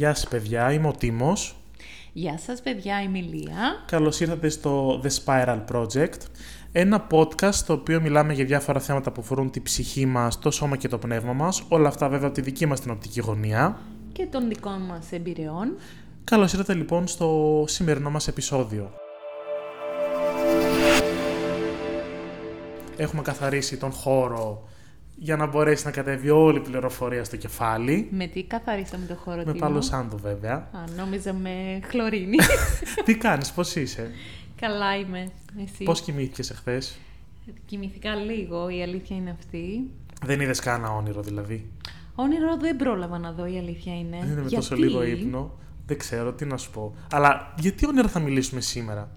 Γεια σας παιδιά, είμαι ο Τίμος. Γεια σας παιδιά, είμαι η Λία. Καλώς ήρθατε στο The Spiral Project, ένα podcast στο οποίο μιλάμε για διάφορα θέματα που αφορούν τη ψυχή μας, το σώμα και το πνεύμα μας, όλα αυτά βέβαια από τη δική μας την οπτική γωνία. Και των δικών μας εμπειριών. Καλώς ήρθατε λοιπόν στο σημερινό μας επεισόδιο. Έχουμε καθαρίσει τον χώρο για να μπορέσει να κατέβει όλη η πληροφορία στο κεφάλι. Με τι καθαρίσαμε το χώρο Με Τίμο; πάλο σάντο βέβαια. Α, νόμιζα με χλωρίνη. Τι κάνεις, πώς είσαι, Καλά είμαι. Εσύ; πώς κοιμήθηκες εχθές; Κοιμηθήκα λίγο, η αλήθεια είναι αυτή. Δεν είδες κανένα όνειρο δηλαδή; Όνειρο δεν πρόλαβα να δω, η αλήθεια είναι. Δεν είναι με τόσο Ε, Γιατί; λίγο ύπνο. Δεν ξέρω τι να σου πω. Αλλά γιατί όνειρα θα μιλήσουμε σήμερα;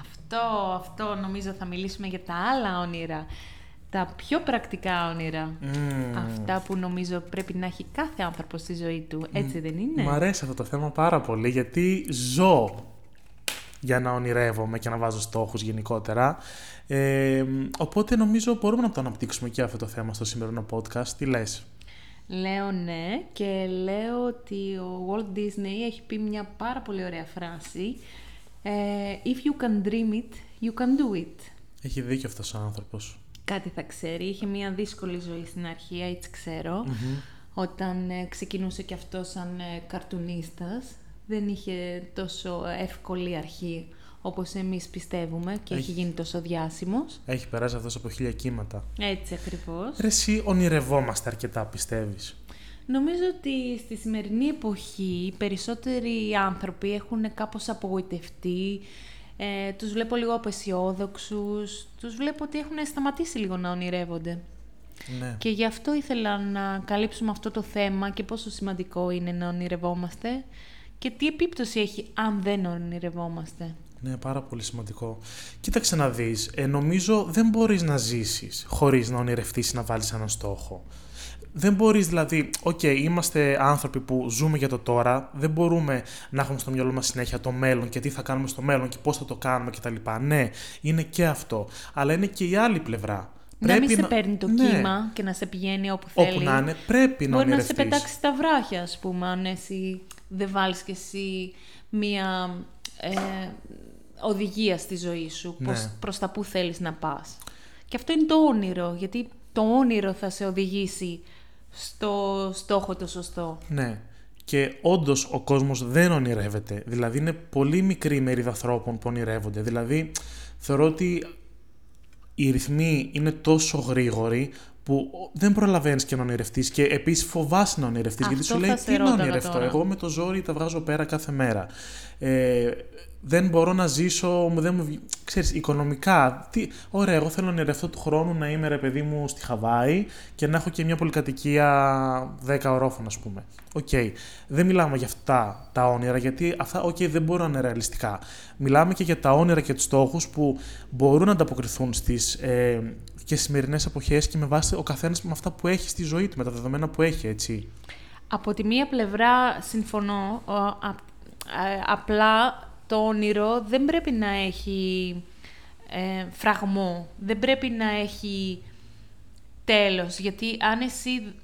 Αυτό, αυτό νομίζω θα μιλήσουμε για τα άλλα όνειρα. Τα πιο πρακτικά όνειρα. Μμμ. Αυτά που νομίζω πρέπει να έχει κάθε άνθρωπος στη ζωή του. Έτσι δεν είναι; Μ' αρέσει αυτό το θέμα πάρα πολύ γιατί ζω για να ονειρεύομαι και να βάζω στόχους γενικότερα. Ε, οπότε νομίζω μπορούμε να το αναπτύξουμε και αυτό το θέμα στο σημερινό podcast. Τι λες; Λέω ναι και λέω ότι ο Walt Disney έχει πει μια πάρα πολύ ωραία φράση ε, If you can dream it, you can do it. Έχει δίκιο αυτός ο άνθρωπος. Κάτι θα ξέρει. Είχε μια δύσκολη ζωή στην αρχή, έτσι ξέρω. Όταν ε, ξεκινούσε και αυτό σαν ε, καρτουνίστας. Δεν είχε τόσο εύκολη αρχή όπως εμείς πιστεύουμε και έχει, Έχει. γίνει τόσο διάσημος. Έχει περάσει αυτός από χίλια κύματα. Έτσι ακριβώς. Ρε εσύ ονειρευόμαστε αρκετά πιστεύεις; Νομίζω ότι στη σημερινή εποχή οι περισσότεροι άνθρωποι έχουν κάπως απογοητευτεί, ε, τους βλέπω λίγο απαισιόδοξους, τους βλέπω ότι έχουν σταματήσει λίγο να ονειρεύονται. Ναι. Και γι' αυτό ήθελα να καλύψουμε αυτό το θέμα και πόσο σημαντικό είναι να ονειρευόμαστε και τι επίπτωση έχει αν δεν ονειρευόμαστε. Ναι, πάρα πολύ σημαντικό. Κοίταξε να δεις, ε, νομίζω δεν μπορείς να ζήσεις χωρίς να ονειρευτείς ή να βάλεις έναν στόχο. Δεν μπορείς δηλαδή, οκ, είμαστε άνθρωποι που ζούμε για το τώρα, δεν μπορούμε να έχουμε στο μυαλό μας συνέχεια το μέλλον και τι θα κάνουμε στο μέλλον και πώς θα το κάνουμε κτλ. Ναι, είναι και αυτό, αλλά είναι και η άλλη πλευρά. να μην σε παίρνει το ναι, κύμα και να σε πηγαίνει όπου θέλει. Όπου να είναι, πρέπει να Μπορεί να σε ονειρευτείς. πετάξει στα βράχια, ας πούμε, αν εσύ δεν βάλεις κι εσύ μία ε, οδηγία στη ζωή σου, Ναι. πώς, προς τα που θέλεις να πας. Και αυτό είναι το όνειρο, γιατί το όνειρο θα σε οδηγήσει στο στόχο το σωστό. Ναι. Και όντως ο κόσμος δεν ονειρεύεται. Δηλαδή είναι πολύ μικρή η μερίδα ανθρώπων που ονειρεύονται. Δηλαδή θεωρώ ότι οι ρυθμοί είναι τόσο γρήγοροι που δεν προλαβαίνεις και να ονειρευτείς και επίσης φοβάσαι να ονειρευτείς γιατί Αυτό σου λέει θα σε τι να ρώταγα ονειρευτώ. τώρα. Εγώ με το ζόρι τα βγάζω πέρα κάθε μέρα. Ε, δεν μπορώ να ζήσω, μου- δεν μου, βγει- ξέρεις, οικονομικά. Τι, ωραία, εγώ θέλω να ονειρευτώ του χρόνου να είμαι ρε παιδί μου στη Χαβάη και να έχω και μια πολυκατοικία 10 ορόφων, ας πούμε. Οκ. Δεν μιλάμε για αυτά τα όνειρα, γιατί αυτά, οκ, δεν μπορούν να είναι ρεαλιστικά. Μιλάμε και για τα όνειρα και τους στόχους που μπορούν να ανταποκριθούν στις ε, και σημερινές εποχές και με βάση ο καθένας με αυτά που έχει στη ζωή του, με τα δεδομένα που έχει, έτσι. Από τη μία πλευρά συμφωνώ, ο, α- ε, απλά το όνειρο δεν πρέπει να έχει ε, φραγμό, δεν πρέπει να έχει τέλος, γιατί αν εσύ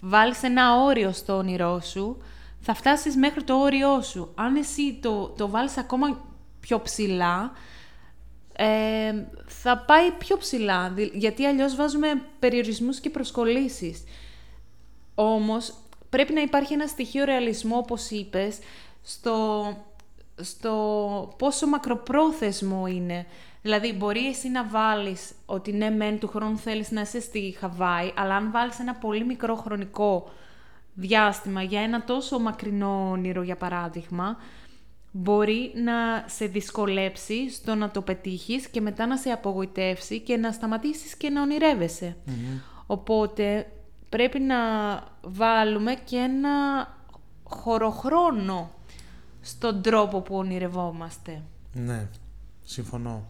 βάλεις ένα όριο στο όνειρό σου, θα φτάσεις μέχρι το όριό σου. Αν εσύ το, το βάλεις ακόμα πιο ψηλά, ε, θα πάει πιο ψηλά, δη- γιατί αλλιώς βάζουμε περιορισμούς και προσκολήσεις. Όμως, πρέπει να υπάρχει ένα στοιχείο ρεαλισμού, όπως είπες, στο, στο πόσο μακροπρόθεσμο είναι. Δηλαδή, μπορεί εσύ να βάλεις ότι ναι, μεν του χρόνου θέλεις να είσαι στη Χαβάη, αλλά αν βάλεις ένα πολύ μικρό χρονικό διάστημα για ένα τόσο μακρινό όνειρο, για παράδειγμα, μπορεί να σε δυσκολέψει στο να το πετύχεις και μετά να σε απογοητεύσει και να σταματήσεις και να ονειρεύεσαι. Οπότε πρέπει να βάλουμε και ένα χωροχρόνο στον τρόπο που ονειρευόμαστε. Ναι, συμφωνώ.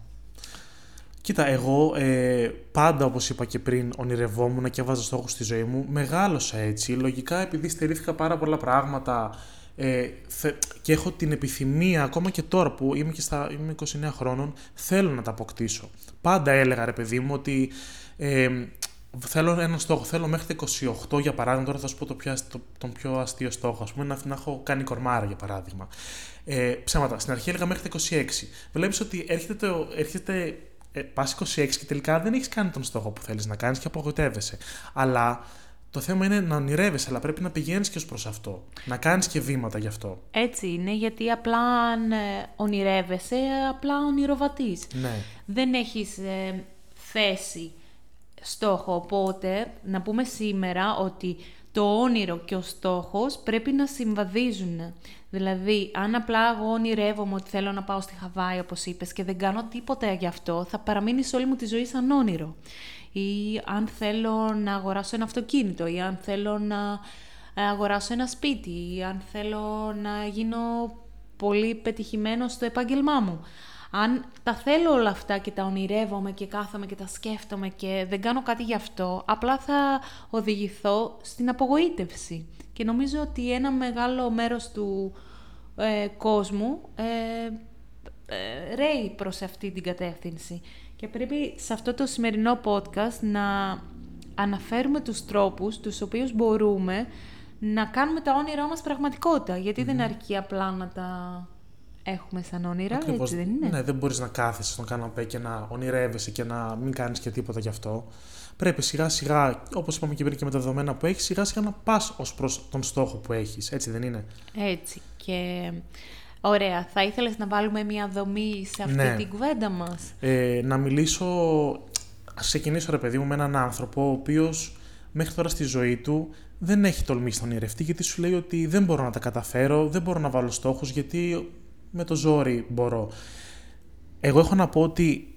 Κοίτα, εγώ ε, πάντα όπως είπα και πριν ονειρευόμουν και έβαζα στόχους στη ζωή μου. Μεγάλωσα έτσι. Λογικά επειδή στερήθηκα πάρα πολλά πράγματα ε, θε- και έχω την επιθυμία ακόμα και τώρα που είμαι και στα είμαι 29 χρόνων θέλω να τα αποκτήσω. Πάντα έλεγα ρε παιδί μου ότι ε, θέλω έναν στόχο. Θέλω μέχρι τα 28 για παράδειγμα. Τώρα θα σου πω το πιο, το, τον πιο αστείο στόχο. Α πούμε να, να έχω κάνει κορμάρα για παράδειγμα. Ε, ψέματα. Στην αρχή έλεγα μέχρι τα 26. Βλέπεις ότι έρχεται, το, έρχεται ε, πας 26 και τελικά δεν έχεις κάνει τον στόχο που θέλεις να κάνεις και απογοητεύεσαι. Αλλά το θέμα είναι να ονειρεύεσαι, αλλά πρέπει να πηγαίνεις και ως προς αυτό. Να κάνεις και βήματα γι' αυτό. Έτσι είναι, γιατί απλά αν ε, ονειρεύεσαι, απλά ονειροβατείς. Ναι. Δεν έχεις ε, θέση στόχο. Οπότε, να πούμε σήμερα ότι το όνειρο και ο στόχος πρέπει να συμβαδίζουν. Δηλαδή, αν απλά εγώ ονειρεύομαι ότι θέλω να πάω στη Χαβάη, όπως είπες, και δεν κάνω τίποτα γι' αυτό, θα παραμείνει σε όλη μου τη ζωή σαν όνειρο. Ή αν θέλω να αγοράσω ένα αυτοκίνητο, ή αν θέλω να αγοράσω ένα σπίτι, ή αν θέλω να γίνω πολύ πετυχημένο στο επάγγελμά μου αν τα θέλω όλα αυτά και τα ονειρεύομαι και κάθομαι και τα σκέφτομαι και δεν κάνω κάτι γι' αυτό, απλά θα οδηγηθώ στην απογοήτευση. Και νομίζω ότι ένα μεγάλο μέρος του ε, κόσμου ε, ε, ρέει προς αυτή την κατεύθυνση. Και πρέπει σε αυτό το σημερινό podcast να αναφέρουμε τους τρόπους τους οποίους μπορούμε να κάνουμε τα όνειρά μας πραγματικότητα. δεν αρκεί απλά να τα έχουμε σαν όνειρα, Ακριβώς, έτσι δεν είναι; Ναι, δεν μπορείς να κάθεσαι στον καναπέ και να ονειρεύεσαι και να μην κάνεις και τίποτα γι' αυτό. Πρέπει σιγά σιγά, όπως είπαμε και πριν και με τα δεδομένα που έχεις, σιγά σιγά να πας ως προς τον στόχο που έχεις, έτσι δεν είναι; Έτσι και... Ωραία, θα ήθελες να βάλουμε μια δομή σε αυτή ναι. την κουβέντα μας; Ε, να μιλήσω, ας ξεκινήσω ρε παιδί μου με έναν άνθρωπο ο οποίος μέχρι τώρα στη ζωή του δεν έχει τολμήσει να ονειρευτεί γιατί σου λέει ότι δεν μπορώ να τα καταφέρω, δεν μπορώ να βάλω στόχους γιατί με το ζόρι μπορώ. Εγώ έχω να πω ότι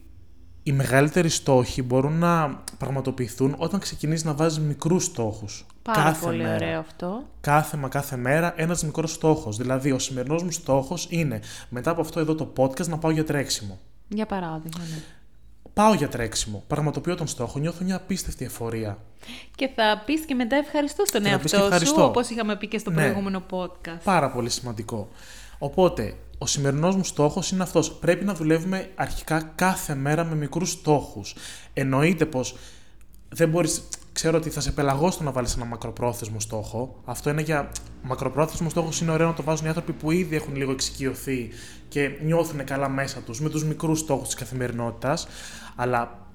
οι μεγαλύτεροι στόχοι μπορούν να πραγματοποιηθούν όταν ξεκινήσει να βάζεις μικρούς στόχους. Πάρα κάθε πολύ μέρα. ωραίο αυτό. Κάθε μα κάθε μέρα ένας μικρός στόχος. Δηλαδή, ο σημερινός μου στόχος είναι μετά από αυτό εδώ το podcast να πάω για τρέξιμο. Για παράδειγμα, ναι. Πάω για τρέξιμο. Πραγματοποιώ τον στόχο. Νιώθω μια απίστευτη εφορία. Και θα πεις και μετά ευχαριστώ στον εαυτό σου, όπως είχαμε πει και στο ναι. προηγούμενο podcast. Πάρα πολύ σημαντικό. Οπότε, ο σημερινός μου στόχος είναι αυτός. Πρέπει να δουλεύουμε αρχικά κάθε μέρα με μικρούς στόχους. Εννοείται πως δεν μπορείς. Ξέρω ότι θα σε πελαγώ να βάλεις ένα μακροπρόθεσμο στόχο. Αυτό είναι για. Μακροπρόθεσμο στόχος είναι ωραίο να το βάζουν οι άνθρωποι που ήδη έχουν λίγο εξοικειωθεί και νιώθουν καλά μέσα τους με τους μικρούς στόχους της καθημερινότητας. Αλλά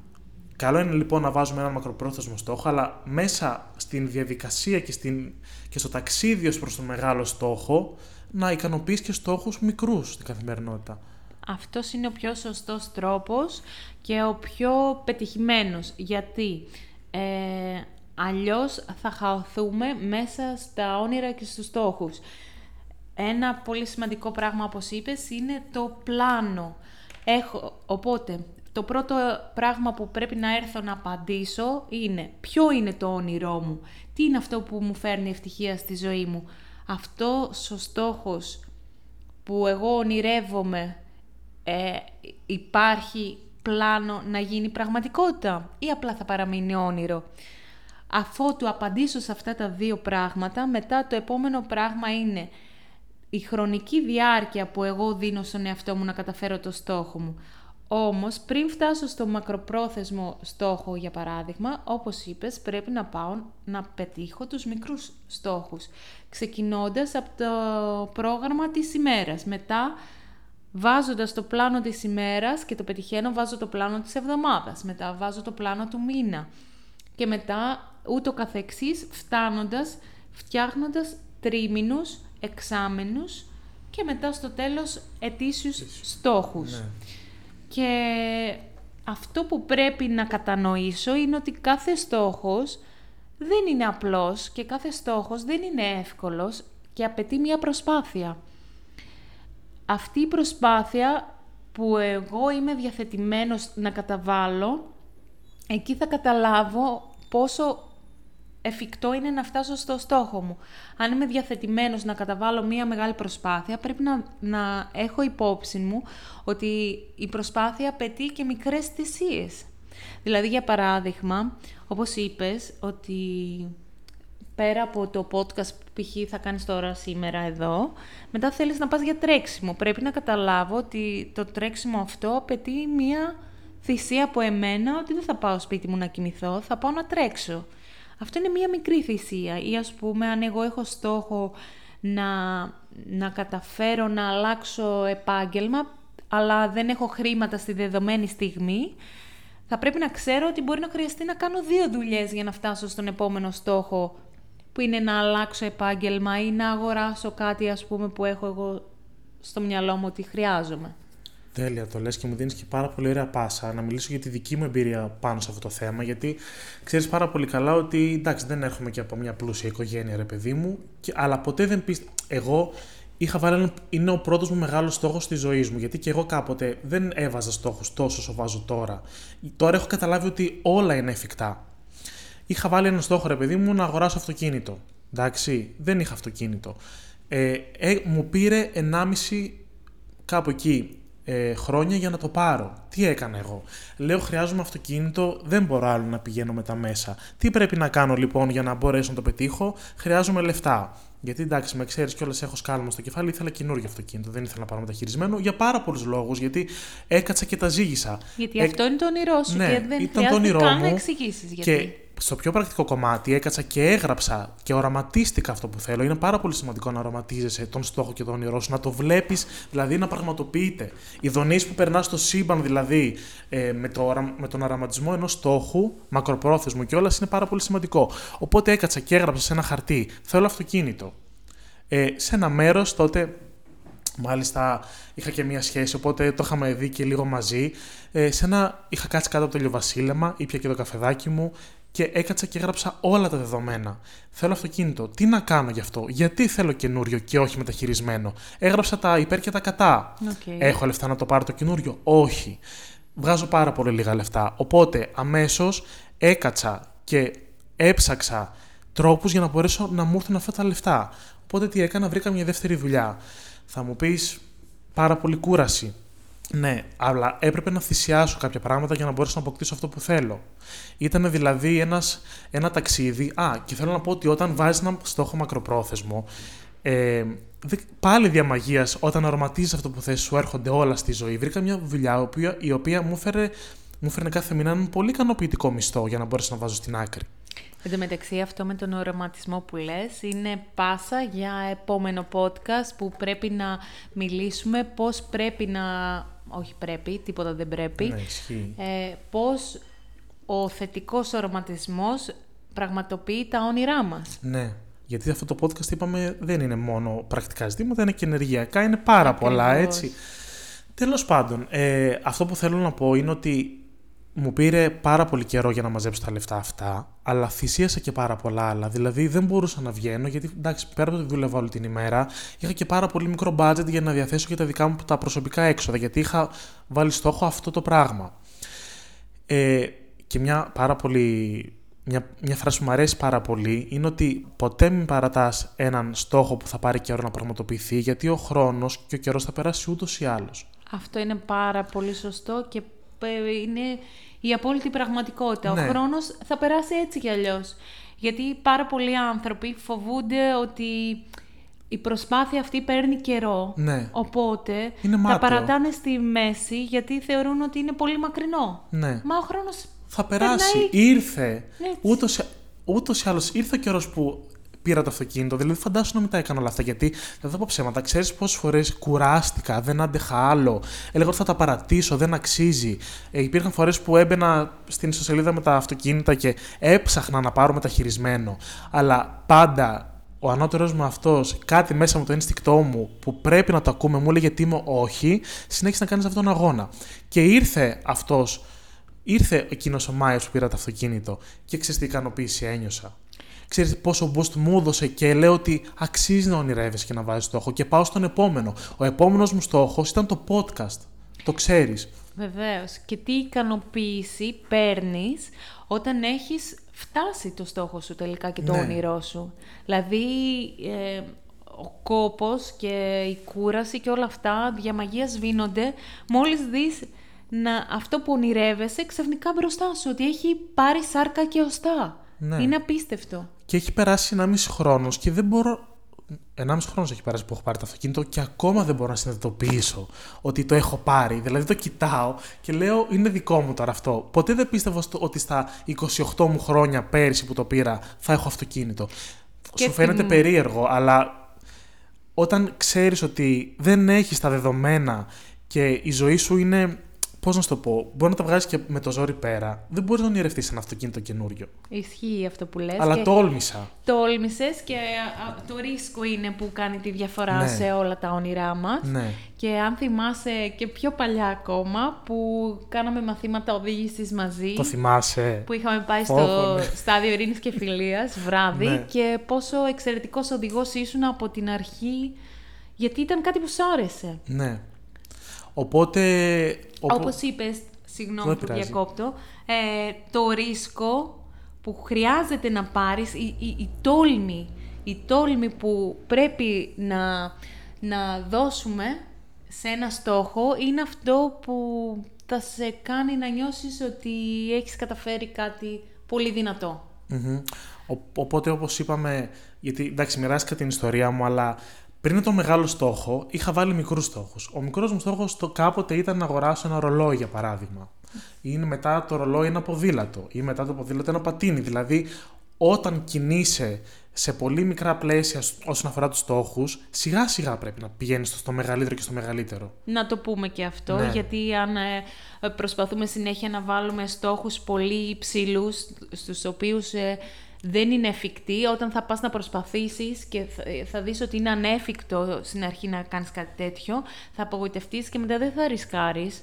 Καλό είναι λοιπόν να βάζουμε ένα μακροπρόθεσμο στόχο, αλλά μέσα στην διαδικασία και, στην, και στο ταξίδι ως προς τον μεγάλο στόχο, να ικανοποιείς και στόχους μικρούς στην καθημερινότητα. Αυτός είναι ο πιο σωστός τρόπος και ο πιο πετυχημένος. Γιατί ε, αλλιώς θα χαθούμε μέσα στα όνειρα και στους στόχους. Ένα πολύ σημαντικό πράγμα, όπως είπες, είναι το πλάνο. Έχω, οπότε, το πρώτο πράγμα που πρέπει να έρθω να απαντήσω είναι ποιο είναι το όνειρό μου, τι είναι αυτό που μου φέρνει ευτυχία στη ζωή μου; Αυτό ο στόχος που εγώ ονειρεύομαι ε, υπάρχει πλάνο να γίνει πραγματικότητα ή απλά θα παραμείνει όνειρο; Αφού του απαντήσω σε αυτά τα δύο πράγματα, μετά το επόμενο πράγμα είναι η χρονική διάρκεια που εγώ δίνω στον εαυτό μου να καταφέρω το στόχο μου. Όμως, πριν φτάσω στο μακροπρόθεσμο στόχο, για παράδειγμα, όπως είπες, πρέπει να πάω να πετύχω τους μικρούς στόχους, ξεκινώντας από το πρόγραμμα της ημέρας. Μετά, βάζοντας το πλάνο της ημέρας και το πετυχαίνω, βάζω το πλάνο της εβδομάδας. Μετά, βάζω το πλάνο του μήνα. Και μετά, ούτω καθεξής, φτάνοντας, φτιάχνοντας τρίμηνους, εξάμενους και μετά στο τέλος ετήσιους στόχους. Ναι. Και αυτό που πρέπει να κατανοήσω είναι ότι κάθε στόχος δεν είναι απλός και κάθε στόχος δεν είναι εύκολος και απαιτεί μια προσπάθεια. Αυτή η προσπάθεια που εγώ είμαι διαθετημένος να καταβάλω, εκεί θα καταλάβω πόσο εφικτό είναι να φτάσω στο στόχο μου. Αν είμαι διαθετημένος να καταβάλω μία μεγάλη προσπάθεια, πρέπει να, να έχω υπόψη μου ότι η προσπάθεια απαιτεί και μικρές θυσίες. Δηλαδή, για παράδειγμα, όπως είπες, ότι πέρα από το podcast που π.χ. θα κάνεις τώρα σήμερα εδώ, μετά θέλεις να πας για τρέξιμο. Πρέπει να καταλάβω ότι το τρέξιμο αυτό απαιτεί μία θυσία από εμένα ότι δεν θα πάω σπίτι μου να κοιμηθώ, θα πάω να τρέξω. Αυτό είναι μία μικρή θυσία. Ή ας πούμε, αν εγώ έχω στόχο να, να καταφέρω να αλλάξω επάγγελμα, αλλά δεν έχω χρήματα στη δεδομένη στιγμή, θα πρέπει να ξέρω ότι μπορεί να χρειαστεί να κάνω δύο δουλειές για να φτάσω στον επόμενο στόχο, που είναι να αλλάξω επάγγελμα ή να αγοράσω κάτι, ας πούμε, που έχω εγώ στο μυαλό μου ότι χρειάζομαι. Τέλεια το λες και μου δίνεις και πάρα πολύ ωραία πάσα να μιλήσω για τη δική μου εμπειρία πάνω σε αυτό το θέμα γιατί ξέρεις πάρα πολύ καλά ότι εντάξει δεν έρχομαι και από μια πλούσια οικογένεια ρε παιδί μου και, αλλά ποτέ δεν πίστευα, εγώ είχα βάλει είναι ο πρώτος μου μεγάλος στόχος στη ζωής μου γιατί και εγώ κάποτε δεν έβαζα στόχους τόσο όσο βάζω τώρα. Τώρα έχω καταλάβει ότι όλα είναι εφικτά. Είχα βάλει ένα στόχο ρε παιδί μου να αγοράσω αυτοκίνητο. Εντάξει, δεν είχα αυτοκίνητο. Ε, ε, μου πήρε 1,5 κάπου εκεί ε, χρόνια για να το πάρω. Τι έκανα εγώ; Λέω χρειάζομαι αυτοκίνητο, δεν μπορώ άλλο να πηγαίνω με τα μέσα. Τι πρέπει να κάνω λοιπόν για να μπορέσω να το πετύχω, χρειάζομαι λεφτά. Γιατί εντάξει, με ξέρεις κιόλας, έχω σκάλμα στο κεφάλι, ήθελα καινούργιο αυτοκίνητο. Δεν ήθελα να πάρω μεταχειρισμένο για πάρα πολλούς λόγους. Γιατί έκατσα και τα ζήγησα. Γιατί αυτό είναι το όνειρό σου ναι, και δεν ήταν το όνειρό καν μου να εξηγήσεις γιατί. Και στο πιο πρακτικό κομμάτι έκατσα και έγραψα και οραματίστηκα αυτό που θέλω. Είναι πάρα πολύ σημαντικό να οραματίζεσαι τον στόχο και τον όνειρό σου, να το βλέπεις, δηλαδή να πραγματοποιείται. Οι δονήσει που περνάς στο σύμπαν, δηλαδή ε, με, το, με τον οραματισμό ενός στόχου, μακροπρόθεσμου κιόλας, είναι πάρα πολύ σημαντικό. Οπότε έκατσα και έγραψα σε ένα χαρτί, θέλω αυτοκίνητο. Ε, σε ένα μέρος τότε Μάλιστα είχα και μία σχέση, οπότε το είχαμε δει και λίγο μαζί. Ε, σε ένα, είχα κάτσει κάτω από το ηλιοβασίλεμα, ήπια και το καφεδάκι μου και έκατσα και έγραψα όλα τα δεδομένα. Θέλω αυτοκίνητο. Τι να κάνω γι' αυτό; Γιατί θέλω καινούριο και όχι μεταχειρισμένο; Έγραψα τα υπέρ και τα κατά. Okay. Έχω λεφτά να το πάρω το καινούριο; Όχι. Βγάζω πάρα πολύ λίγα λεφτά. Οπότε αμέσως έκατσα και έψαξα τρόπους για να μπορέσω να μου έρθουν αυτά τα λεφτά. Οπότε τι έκανα, βρήκα μια δεύτερη δουλειά. Θα μου πεις πάρα πολύ κούραση. Ναι, αλλά έπρεπε να θυσιάσω κάποια πράγματα για να μπορέσω να αποκτήσω αυτό που θέλω. Ήταν δηλαδή ένας, ένα ταξίδι. Α, και θέλω να πω ότι όταν βάζεις ένα στόχο μακροπρόθεσμο, ε, πάλι διαμαγεία, όταν αρωματίζεις αυτό που θες, σου έρχονται όλα στη ζωή. Βρήκα μια δουλειά η οποία μου φέρε, μου φέρνε κάθε μήνα έναν πολύ ικανοποιητικό μισθό για να μπορέσω να βάζω στην άκρη. Εν τω μεταξύ αυτό με τον οραματισμό που λες είναι πάσα για επόμενο podcast που πρέπει να μιλήσουμε πώς πρέπει να... Όχι πρέπει, τίποτα δεν πρέπει. Ναι, ισχύει. Ε, πώς ο θετικός οραματισμός πραγματοποιεί τα όνειρά μας. Ναι. Γιατί αυτό το podcast είπαμε δεν είναι μόνο πρακτικά ζητήματα, είναι και ενεργειακά, είναι πάρα Ακριβώς. πολλά έτσι. Τέλος πάντων, ε, αυτό που θέλω να πω είναι ότι μου πήρε πάρα πολύ καιρό για να μαζέψω τα λεφτά αυτά, αλλά θυσίασα και πάρα πολλά άλλα. Δηλαδή δεν μπορούσα να βγαίνω, γιατί εντάξει, πέρα από ότι δούλευα όλη την ημέρα, είχα και πάρα πολύ μικρό budget για να διαθέσω και τα δικά μου τα προσωπικά έξοδα, γιατί είχα βάλει στόχο αυτό το πράγμα. Ε, και μια πάρα πολύ. Μια, μια φράση που μου αρέσει πάρα πολύ είναι ότι ποτέ μην παρατάς έναν στόχο που θα πάρει καιρό να πραγματοποιηθεί, γιατί ο χρόνος και ο καιρός θα περάσει ούτως ή άλλως. Αυτό είναι πάρα πολύ σωστό και ε, είναι η απόλυτη πραγματικότητα. Ναι. Ο χρόνος θα περάσει έτσι κι αλλιώς. Γιατί πάρα πολλοί άνθρωποι φοβούνται ότι η προσπάθεια αυτή παίρνει καιρό. Ναι. Οπότε Είναι τα μάταιο. παρατάνε στη μέση γιατί θεωρούν ότι είναι πολύ μακρινό. Ναι. Μα ο χρόνος Θα περάσει. περνάει Ήρθε. Έτσι. Ούτως, ούτως ή άλλως ήρθε ο καιρός που πήρα το αυτοκίνητο. Δηλαδή, φαντάσου να μην τα έκανα όλα αυτά. Γιατί δεν θα πω ψέματα. Ξέρεις πόσες φορές κουράστηκα, δεν άντεχα άλλο. Έλεγα ότι θα τα παρατήσω, δεν αξίζει. Ε, υπήρχαν φορές που έμπαινα στην ιστοσελίδα με τα αυτοκίνητα και έψαχνα να πάρω μεταχειρισμένο. Αλλά πάντα ο ανώτερος μου αυτός, κάτι μέσα μου το ένστικτό μου που πρέπει να το ακούμε, μου έλεγε τι είμαι όχι, συνέχισε να κάνεις αυτόν τον αγώνα. Και ήρθε αυτός, ήρθε εκείνος ο Μάιος που πήρα το αυτοκίνητο και ξέρεις τι ικανοποίηση ένιωσα. Ξέρεις πόσο boost μου έδωσε και λέω ότι αξίζει να ονειρεύεσαι και να βάζεις στόχο και πάω στον επόμενο. Ο επόμενος μου στόχος ήταν το podcast. Το ξέρεις. Βεβαίως. Και τι ικανοποίηση παίρνεις όταν έχεις φτάσει το στόχο σου τελικά και το Ναι. όνειρό σου. Δηλαδή, ε, ο κόπος και η κούραση και όλα αυτά διαμαγεία σβήνονται μόλις δεις να, αυτό που ονειρεύεσαι ξαφνικά μπροστά σου, ότι έχει πάρει σάρκα και οστά. Ναι. Είναι απίστευτο. Και έχει περάσει ένα μισή χρόνος και δεν μπορώ... 1,5 χρόνος έχει περάσει που έχω πάρει το αυτοκίνητο και ακόμα δεν μπορώ να συνειδητοποιήσω ότι το έχω πάρει. Δηλαδή το κοιτάω και λέω είναι δικό μου τώρα αυτό. Ποτέ δεν πίστευα ότι στα 28 μου χρόνια πέρυσι που το πήρα θα έχω αυτοκίνητο. Και Σου φαίνεται περίεργο, αλλά όταν ξέρεις ότι δεν έχεις τα δεδομένα και η ζωή σου είναι Πώς να σου το πω, μπορεί να τα βγάζεις και με το ζόρι πέρα. Δεν μπορείς να ονειρευτείς ένα αυτοκίνητο καινούριο. Ισχύει αυτό που λες. Αλλά και... τόλμησα. Τόλμησες και το ρίσκο είναι που κάνει τη διαφορά ναι. σε όλα τα όνειρά μας. Ναι. Και αν θυμάσαι και πιο παλιά ακόμα που κάναμε μαθήματα οδήγησης μαζί. Το θυμάσαι. Που είχαμε πάει στο ναι. στάδιο ειρήνης και φιλίας βράδυ. Ναι. Και πόσο εξαιρετικός οδηγός ήσουν από την αρχή. Γιατί ήταν κάτι που σου άρεσε. Ναι. Οπότε... Όπως είπες, συγγνώμη που διακόπτω, ε, το ρίσκο που χρειάζεται να πάρεις, η, η, η, τόλμη, η τόλμη που πρέπει να, να δώσουμε σε ένα στόχο είναι αυτό που θα σε κάνει να νιώσεις ότι έχεις καταφέρει κάτι πολύ Οπότε όπως είπαμε, γιατί εντάξει μοιράστηκα την ιστορία μου, αλλά πριν το μεγάλο στόχο, είχα βάλει μικρούς στόχους. Ο μικρός μου στόχος το κάποτε ήταν να αγοράσω ένα ρολόι, για παράδειγμα. Ή μετά το ρολόι ένα ποδήλατο. Ή μετά το ποδήλατο ένα πατίνι. Δηλαδή, όταν κινείσαι σε πολύ μικρά πλαίσια όσον αφορά τους στόχους, σιγά σιγά πρέπει να πηγαίνεις στο μεγαλύτερο και στο μεγαλύτερο. Να το πούμε και αυτό, ναι. γιατί αν ε, προσπαθούμε συνέχεια να βάλουμε στόχους πολύ υψηλούς, στους οποίους ε, δεν είναι εφικτή όταν θα πας να προσπαθήσεις και θα δεις ότι είναι ανέφικτο στην αρχή να κάνεις κάτι τέτοιο, θα απογοητευτείς και μετά δεν θα ρισκάρεις.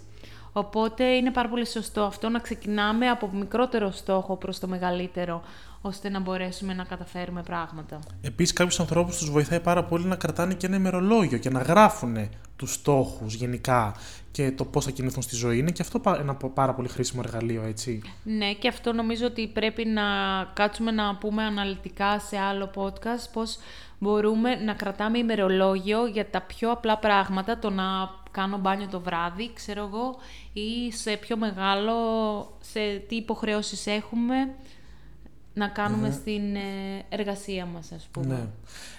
Οπότε είναι πάρα πολύ σωστό αυτό να ξεκινάμε από μικρότερο στόχο προς το μεγαλύτερο, ώστε να μπορέσουμε να καταφέρουμε πράγματα. Επίσης κάποιους ανθρώπους τους βοηθάει πάρα πολύ να κρατάνε και ένα ημερολόγιο και να γράφουν τους στόχους γενικά και το πώς θα κινηθούν στη ζωή. Είναι και αυτό ένα πάρα πολύ χρήσιμο εργαλείο, έτσι. Ναι, και αυτό νομίζω ότι πρέπει να κάτσουμε να πούμε αναλυτικά σε άλλο podcast πώς μπορούμε να κρατάμε ημερολόγιο για τα πιο απλά πράγματα, το να κάνω μπάνιο το βράδυ, ξέρω εγώ, ή σε πιο μεγάλο, σε τι υποχρεώσεις έχουμε να κάνουμε στην ε, εργασία μας, ας πούμε. Ναι.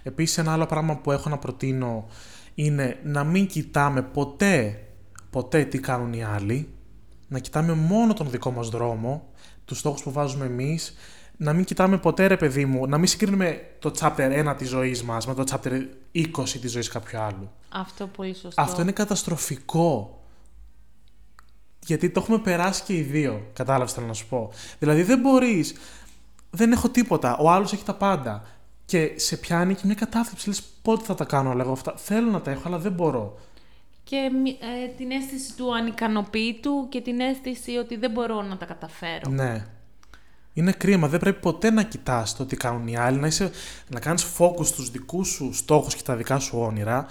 Επίσης, ένα άλλο πράγμα που έχω να προτείνω είναι να μην κοιτάμε ποτέ, ποτέ τι κάνουν οι άλλοι, να κοιτάμε μόνο τον δικό μας δρόμο, τους στόχους που βάζουμε εμείς, να μην κοιτάμε ποτέ ρε παιδί μου, να μην συγκρίνουμε το chapter 1 της ζωής μας με το chapter 20 της ζωής κάποιου άλλου. Αυτό πολύ σωστό. Αυτό είναι καταστροφικό. Γιατί το έχουμε περάσει και οι δύο, κατάλαβες θέλω να σου πω. Δηλαδή δεν μπορείς, δεν έχω τίποτα, ο άλλος έχει τα πάντα. Και σε πιάνει και μια κατάθλιψη. Λες πότε θα τα κάνω όλα εγώ αυτά; Θέλω να τα έχω, αλλά δεν μπορώ. Και ε, την αίσθηση του ανικανοποίητου και την αίσθηση ότι δεν μπορώ να τα καταφέρω. Ναι. Είναι κρίμα. Δεν πρέπει ποτέ να κοιτάς το τι κάνουν οι άλλοι, να, είσαι, να κάνεις focus στους δικούς σου στόχους και τα δικά σου όνειρα.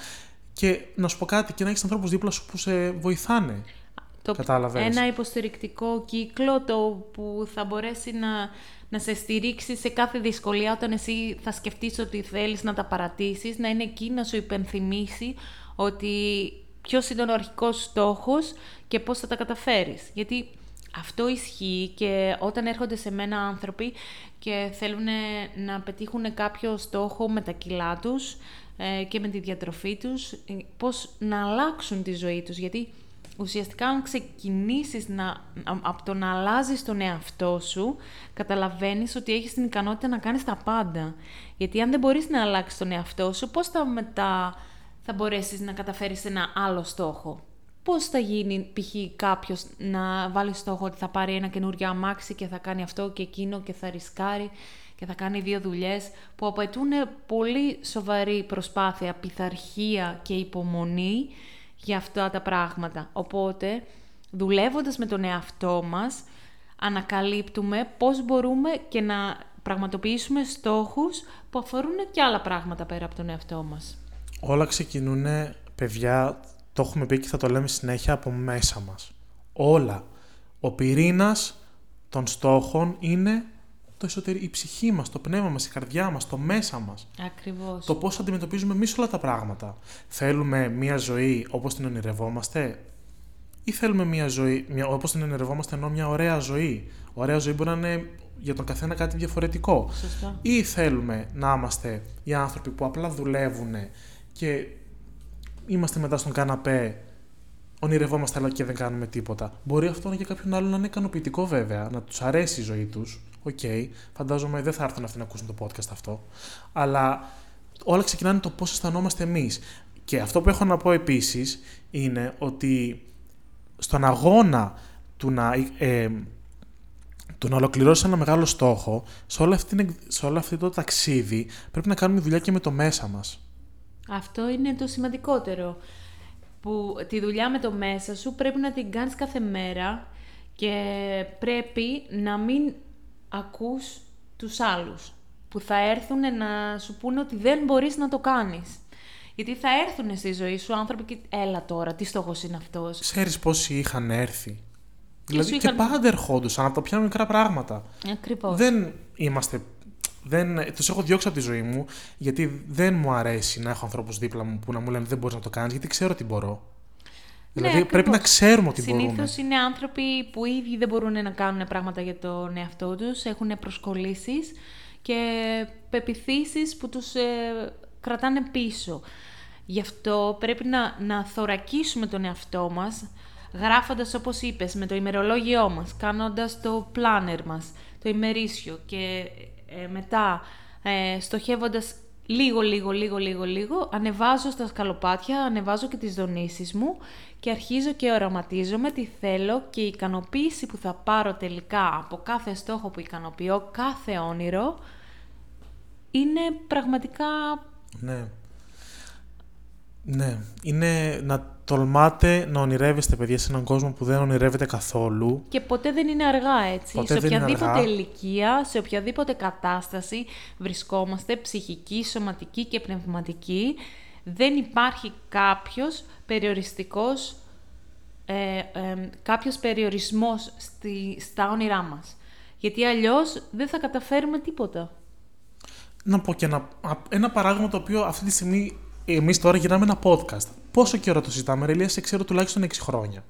Και να σου πω κάτι, και να έχεις ανθρώπους δίπλα σου που σε βοηθάνε. Το, Κατάλαβες. Ένα υποστηρικτικό κύκλο το που θα μπορέσει να να σε στηρίξει σε κάθε δυσκολία όταν εσύ θα σκεφτείς ότι θέλεις να τα παρατήσεις, να είναι εκεί να σου υπενθυμίσει ότι ποιος είναι ο αρχικός στόχος και πώς θα τα καταφέρεις. Γιατί αυτό ισχύει και όταν έρχονται σε μένα άνθρωποι και θέλουν να πετύχουν κάποιο στόχο με τα κιλά τους ε, και με τη διατροφή τους, ε, πώς να αλλάξουν τη ζωή τους. Γιατί ουσιαστικά αν ξεκινήσεις να, από το να αλλάζεις τον εαυτό σου, καταλαβαίνεις ότι έχεις την ικανότητα να κάνεις τα πάντα. Γιατί αν δεν μπορείς να αλλάξεις τον εαυτό σου, πώς θα μετά θα μπορέσεις να καταφέρεις ένα άλλο στόχο; Πώς θα γίνει π.χ. κάποιος να βάλει στόχο ότι θα πάρει ένα καινούριο αμάξι και θα κάνει αυτό και εκείνο και θα ρισκάρει και θα κάνει δύο δουλειές που απαιτούν πολύ σοβαρή προσπάθεια, πειθαρχία και υπομονή για αυτά τα πράγματα. Οπότε, δουλεύοντας με τον εαυτό μας, ανακαλύπτουμε πώς μπορούμε και να πραγματοποιήσουμε στόχους που αφορούν και άλλα πράγματα πέρα από τον εαυτό μας. Όλα ξεκινούν, παιδιά, το έχουμε πει και θα το λέμε συνέχεια, από μέσα μας. Όλα. Ο πυρήνας των στόχων είναι το εσωτερικό, η ψυχή μας, το πνεύμα μας, η καρδιά μας, το μέσα μας. Ακριβώς. Το πώς αντιμετωπίζουμε εμείς όλα τα πράγματα. Θέλουμε μια ζωή όπως την ονειρευόμαστε ή θέλουμε μια ζωή, μια, όπως την ενεργόμαστε ενώ μια ωραία ζωή. Ωραία ζωή μπορεί να είναι για τον καθένα κάτι διαφορετικό. Σωστά. Ή θέλουμε να είμαστε οι άνθρωποι που απλά δουλεύουν και είμαστε μετά στον καναπέ, ονειρευόμαστε αλλά και δεν κάνουμε τίποτα. Μπορεί αυτό για κάποιον άλλο να είναι ικανοποιητικό βέβαια, να τους αρέσει η ζωή τους. Οκ, φαντάζομαι δεν θα έρθουν αυτοί να ακούσουν το podcast αυτό. Αλλά όλα ξεκινάνε το πώς αισθανόμαστε εμείς. Και αυτό που έχω να πω επίσης είναι ότι στον αγώνα του να, ε, του να ολοκληρώσει ένα μεγάλο στόχο, σε όλο, αυτή, σε όλο αυτό το ταξίδι πρέπει να κάνουμε δουλειά και με το μέσα μας. Αυτό είναι το σημαντικότερο. Που τη δουλειά με το μέσα σου πρέπει να την κάνεις κάθε μέρα και πρέπει να μην ακούς τους άλλους που θα έρθουν να σου πούνε ότι δεν μπορείς να το κάνεις. Γιατί θα έρθουν στη ζωή σου άνθρωποι και έλα τώρα, τι στόχος είναι αυτός. Ξέρεις πόσοι είχαν έρθει. δηλαδή σου και είχαν- πάντα ερχόντουσαν από τα πιο μικρά πράγματα. Ακριβώς. Δεν είμαστε. Δεν, τους έχω διώξει από τη ζωή μου γιατί δεν μου αρέσει να έχω ανθρώπους δίπλα μου που να μου λένε δεν μπορείς να το κάνεις γιατί ξέρω τι μπορώ. Ναι, δηλαδή πρέπει ακριβώς. να ξέρουμε ότι Συνήθως μπορούμε. είναι άνθρωποι που οι ίδιοι δεν μπορούν να κάνουν πράγματα για τον εαυτό τους, έχουν προσκολήσεις και πεπιθήσεις που τους ε, κρατάνε πίσω. Γι' αυτό πρέπει να, να θωρακίσουμε τον εαυτό μας, γράφοντας όπως είπες, με το ημερολόγιό μας, κάνοντας το planner μας, το ημερήσιο και ε, μετά ε, στοχεύοντας λίγο, λίγο, λίγο, λίγο, λίγο, ανεβάζω στα σκαλοπάτια, ανεβάζω και τις δονήσεις μου και αρχίζω και οραματίζομαι τι θέλω και η ικανοποίηση που θα πάρω τελικά από κάθε στόχο που ικανοποιώ, κάθε όνειρο, είναι πραγματικά Ναι. Ναι. Είναι να τολμάτε να ονειρεύεστε, παιδιά, σε έναν κόσμο που δεν ονειρεύεται καθόλου. Και ποτέ δεν είναι αργά, έτσι. Ποτέ σε δεν είναι οποιαδήποτε αργά. ηλικία, σε οποιαδήποτε κατάσταση βρισκόμαστε, ψυχική, σωματική και πνευματική, δεν υπάρχει κάποιος περιοριστικός, ε, ε, κάποιος περιορισμός στη, στα όνειρά μας. Γιατί αλλιώς δεν θα καταφέρουμε τίποτα. Να πω και ένα, α- ένα παράδειγμα το οποίο αυτή τη στιγμή εμείς τώρα γυρνάμε ένα podcast. Πόσο καιρό το συζητάμε, Ρελία, σε ξέρω τουλάχιστον 6 χρόνια.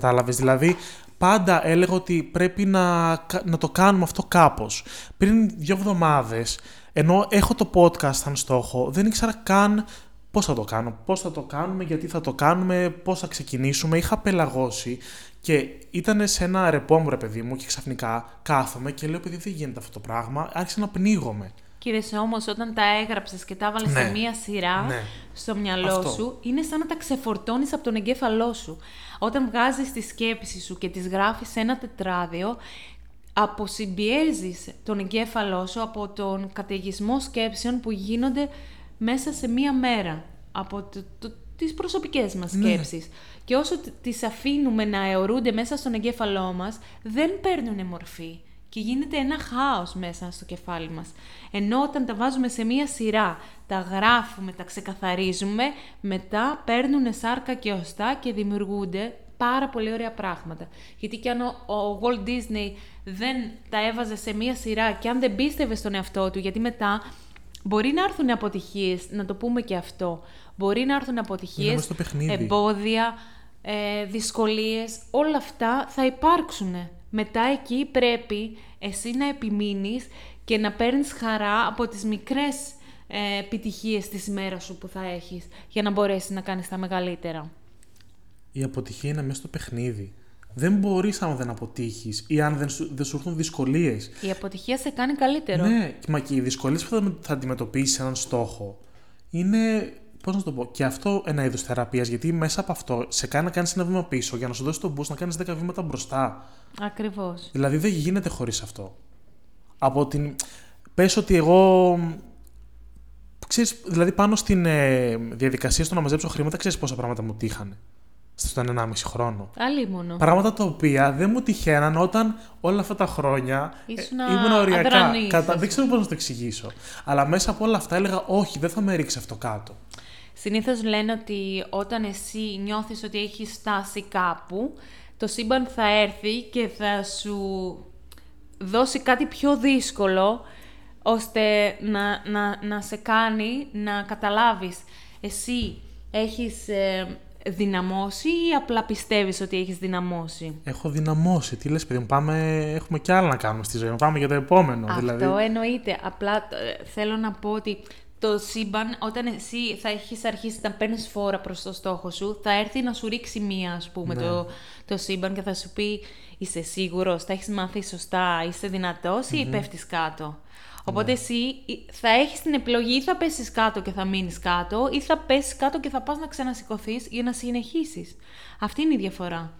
Κατάλαβες. Δηλαδή, πάντα έλεγα ότι πρέπει να, κα- να το κάνουμε αυτό κάπως. Πριν δύο εβδομάδες, ενώ έχω το podcast σαν στόχο, δεν ήξερα καν πώς θα το κάνω, πώς θα το κάνουμε, γιατί θα το κάνουμε, πώς θα ξεκινήσουμε. Είχα πελαγώσει και ήταν σε ένα ρεπό μου, ρε παιδί μου, και ξαφνικά κάθομαι και λέω: Παιδί, δεν γίνεται αυτό το πράγμα. Άρχισα να πνίγομαι. Κύριε όμως, όταν τα έγραψες και τα έβαλες Ναι. σε μία σειρά Ναι. Στο μυαλό Αυτό. σου, είναι σαν να τα ξεφορτώνεις από τον εγκέφαλό σου. Όταν βγάζεις τη σκέψη σου και τις γράφεις σε ένα τετράδιο, αποσυμπιέζεις τον εγκέφαλό σου από τον καταιγισμό σκέψεων που γίνονται μέσα σε μία μέρα. Από το, το, τις προσωπικές μας Ναι. σκέψεις. Και όσο τ- τις αφήνουμε να αιωρούνται μέσα στον εγκέφαλό μας, δεν παίρνουν μορφή και γίνεται ένα χάος μέσα στο κεφάλι μας. Ενώ όταν τα βάζουμε σε μία σειρά, τα γράφουμε, τα ξεκαθαρίζουμε, μετά παίρνουν σάρκα και οστά και δημιουργούνται πάρα πολύ ωραία πράγματα. Γιατί και αν ο, ο Walt Disney δεν τα έβαζε σε μία σειρά και αν δεν πίστευε στον εαυτό του, γιατί μετά μπορεί να έρθουν αποτυχίες, να το πούμε και αυτό, μπορεί να έρθουν Είναι αποτυχίες, μες στο παιχνίδι. εμπόδια, ε, δυσκολίες, όλα αυτά θα υπάρξουν. Μετά εκεί πρέπει εσύ να επιμείνεις και να παίρνεις χαρά από τις μικρές ε, επιτυχίες της ημέρας σου που θα έχεις για να μπορέσεις να κάνεις τα μεγαλύτερα. Η αποτυχία είναι μέσα στο παιχνίδι. Δεν μπορείς αν δεν αποτύχεις ή αν δεν σου, δεν σου έρθουν δυσκολίες. Η αποτυχία σε κάνει καλύτερο. Ναι, μα και οι δυσκολίες που θα, θα αντιμετωπίσεις έναν στόχο είναι. Πώς να το πω, και αυτό ένα είδος θεραπείας, γιατί μέσα από αυτό σε κάνει να κάνεις ένα βήμα πίσω για να σου δώσεις τον boost να κάνεις 10 βήματα μπροστά. Ακριβώς. Δηλαδή δεν γίνεται χωρίς αυτό. Από την. Πες ότι εγώ. Ξέρεις, δηλαδή πάνω στην ε, διαδικασία στο να μαζέψω χρήματα, ξέρεις πόσα πράγματα μου τύχανε. Στον 1,5 χρόνο. Αλίμονο. Πράγματα τα οποία δεν μου τυχαίναν όταν όλα αυτά τα χρόνια ε, Ήσουν ήμουν οριακά. αδρανής, Κατα... ας Δεν ξέρω πώς να το εξηγήσω. Αλλά μέσα από όλα αυτά έλεγα, Όχι, δεν θα με ρίξεις αυτό κάτω. Συνήθως λένε ότι όταν εσύ νιώθεις ότι έχεις φτάσει κάπου, το σύμπαν θα έρθει και θα σου δώσει κάτι πιο δύσκολο, ώστε να, να, να σε κάνει να καταλάβεις. Εσύ έχεις, ε, δυναμώσει ή απλά πιστεύεις ότι έχεις δυναμώσει; Έχω δυναμώσει. Τι λες παιδί μου, πάμε, έχουμε κι άλλα να κάνουμε στη ζωή μου. Πάμε για το επόμενο Αυτό δηλαδή. εννοείται. Απλά ε, θέλω να πω ότι το σύμπαν, όταν εσύ θα έχεις αρχίσει να παίρνεις φόρα προς το στόχο σου, θα έρθει να σου ρίξει μία, ας πούμε, Ναι. το, το σύμπαν και θα σου πει είσαι σίγουρος, θα έχεις μάθει σωστά, είσαι δυνατός ή πέφτεις κάτω. Οπότε Ναι. εσύ ή- θα έχεις την επιλογή ή θα πέσεις κάτω και θα μείνεις κάτω ή θα πέσεις κάτω και θα πας να ξανασηκωθείς για να συνεχίσεις. Αυτή είναι η διαφορά.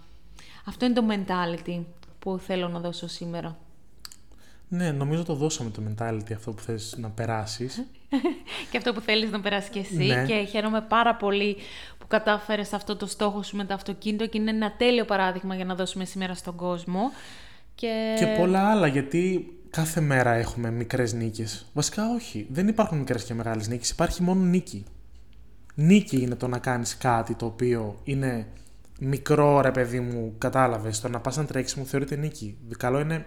Αυτό είναι το mentality που θέλω να δώσω σήμερα. Ναι, νομίζω το δώσαμε το mentality αυτό που θες να περάσεις. και αυτό που θέλεις να περάσεις και εσύ Ναι. και χαίρομαι πάρα πολύ που κατάφερες αυτό το στόχο σου με το αυτοκίνητο και είναι ένα τέλειο παράδειγμα για να δώσουμε σήμερα στον κόσμο. Και, Και πολλά άλλα, γιατί κάθε μέρα έχουμε μικρές νίκες. Βασικά όχι, δεν υπάρχουν μικρές και μεγάλες νίκες, υπάρχει μόνο νίκη. Νίκη είναι το να κάνεις κάτι το οποίο είναι μικρό ρε παιδί μου, κατάλαβες, το να πας να τρέξεις μου θεωρείται νίκη. Καλό είναι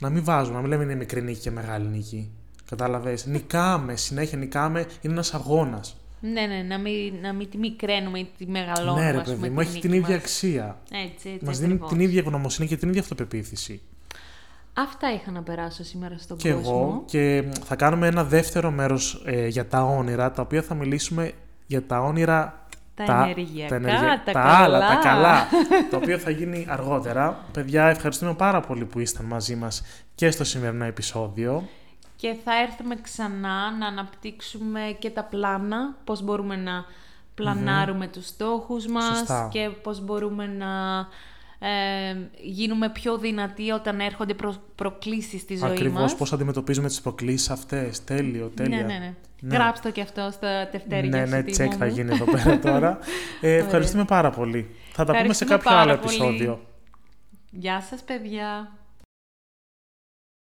να μην βάζουμε, να μην λέμε είναι μικρή νίκη και μεγάλη νίκη. Κατάλαβες, νικάμε, συνέχεια νικάμε, είναι ένας αγώνας. Ναι, ναι, να μην, να μην τη μικραίνουμε ή τη μεγαλώνουμε. ναι ρε ας πούμε, παιδί μου, τη έχει νίκη την ίδια μας. αξία. Έτσι, έτσι, Μας δίνει ακριβώς. την ίδια γνωμοσύνη και την ίδια αυτοπεποίθηση. Αυτά είχα να περάσω σήμερα στον Και κόσμο. εγώ και θα κάνουμε ένα δεύτερο μέρος ε, για τα όνειρα, τα οποία θα μιλήσουμε για τα όνειρα... Τα ενεργειακά, τα τα άλλα, τα καλά. καλά, το οποίο θα γίνει αργότερα. Παιδιά, ευχαριστούμε πάρα πολύ που ήσταν μαζί μας και στο σημερινό επεισόδιο. Και θα έρθουμε ξανά να αναπτύξουμε και τα πλάνα, πώς μπορούμε να πλανάρουμε τους στόχους μας Σωστά. και πώς μπορούμε να ε, γίνουμε πιο δυνατοί όταν έρχονται προ, προκλήσεις στη ζωή Ακριβώς μας. πώς αντιμετωπίζουμε τις προκλήσεις αυτές. Τέλειο, τέλεια. Ναι, ναι, ναι. Ναι. Γράψτε το και αυτό στα τευτέρια Ναι, σου, ναι, Τίμω τσεκ θα μου. γίνει εδώ πέρα τώρα. Ε, ευχαριστούμε πάρα πολύ. Θα τα πούμε σε Ευχαριστούμε κάποιο άλλο πάρα πολύ. επεισόδιο. Γεια σας, παιδιά.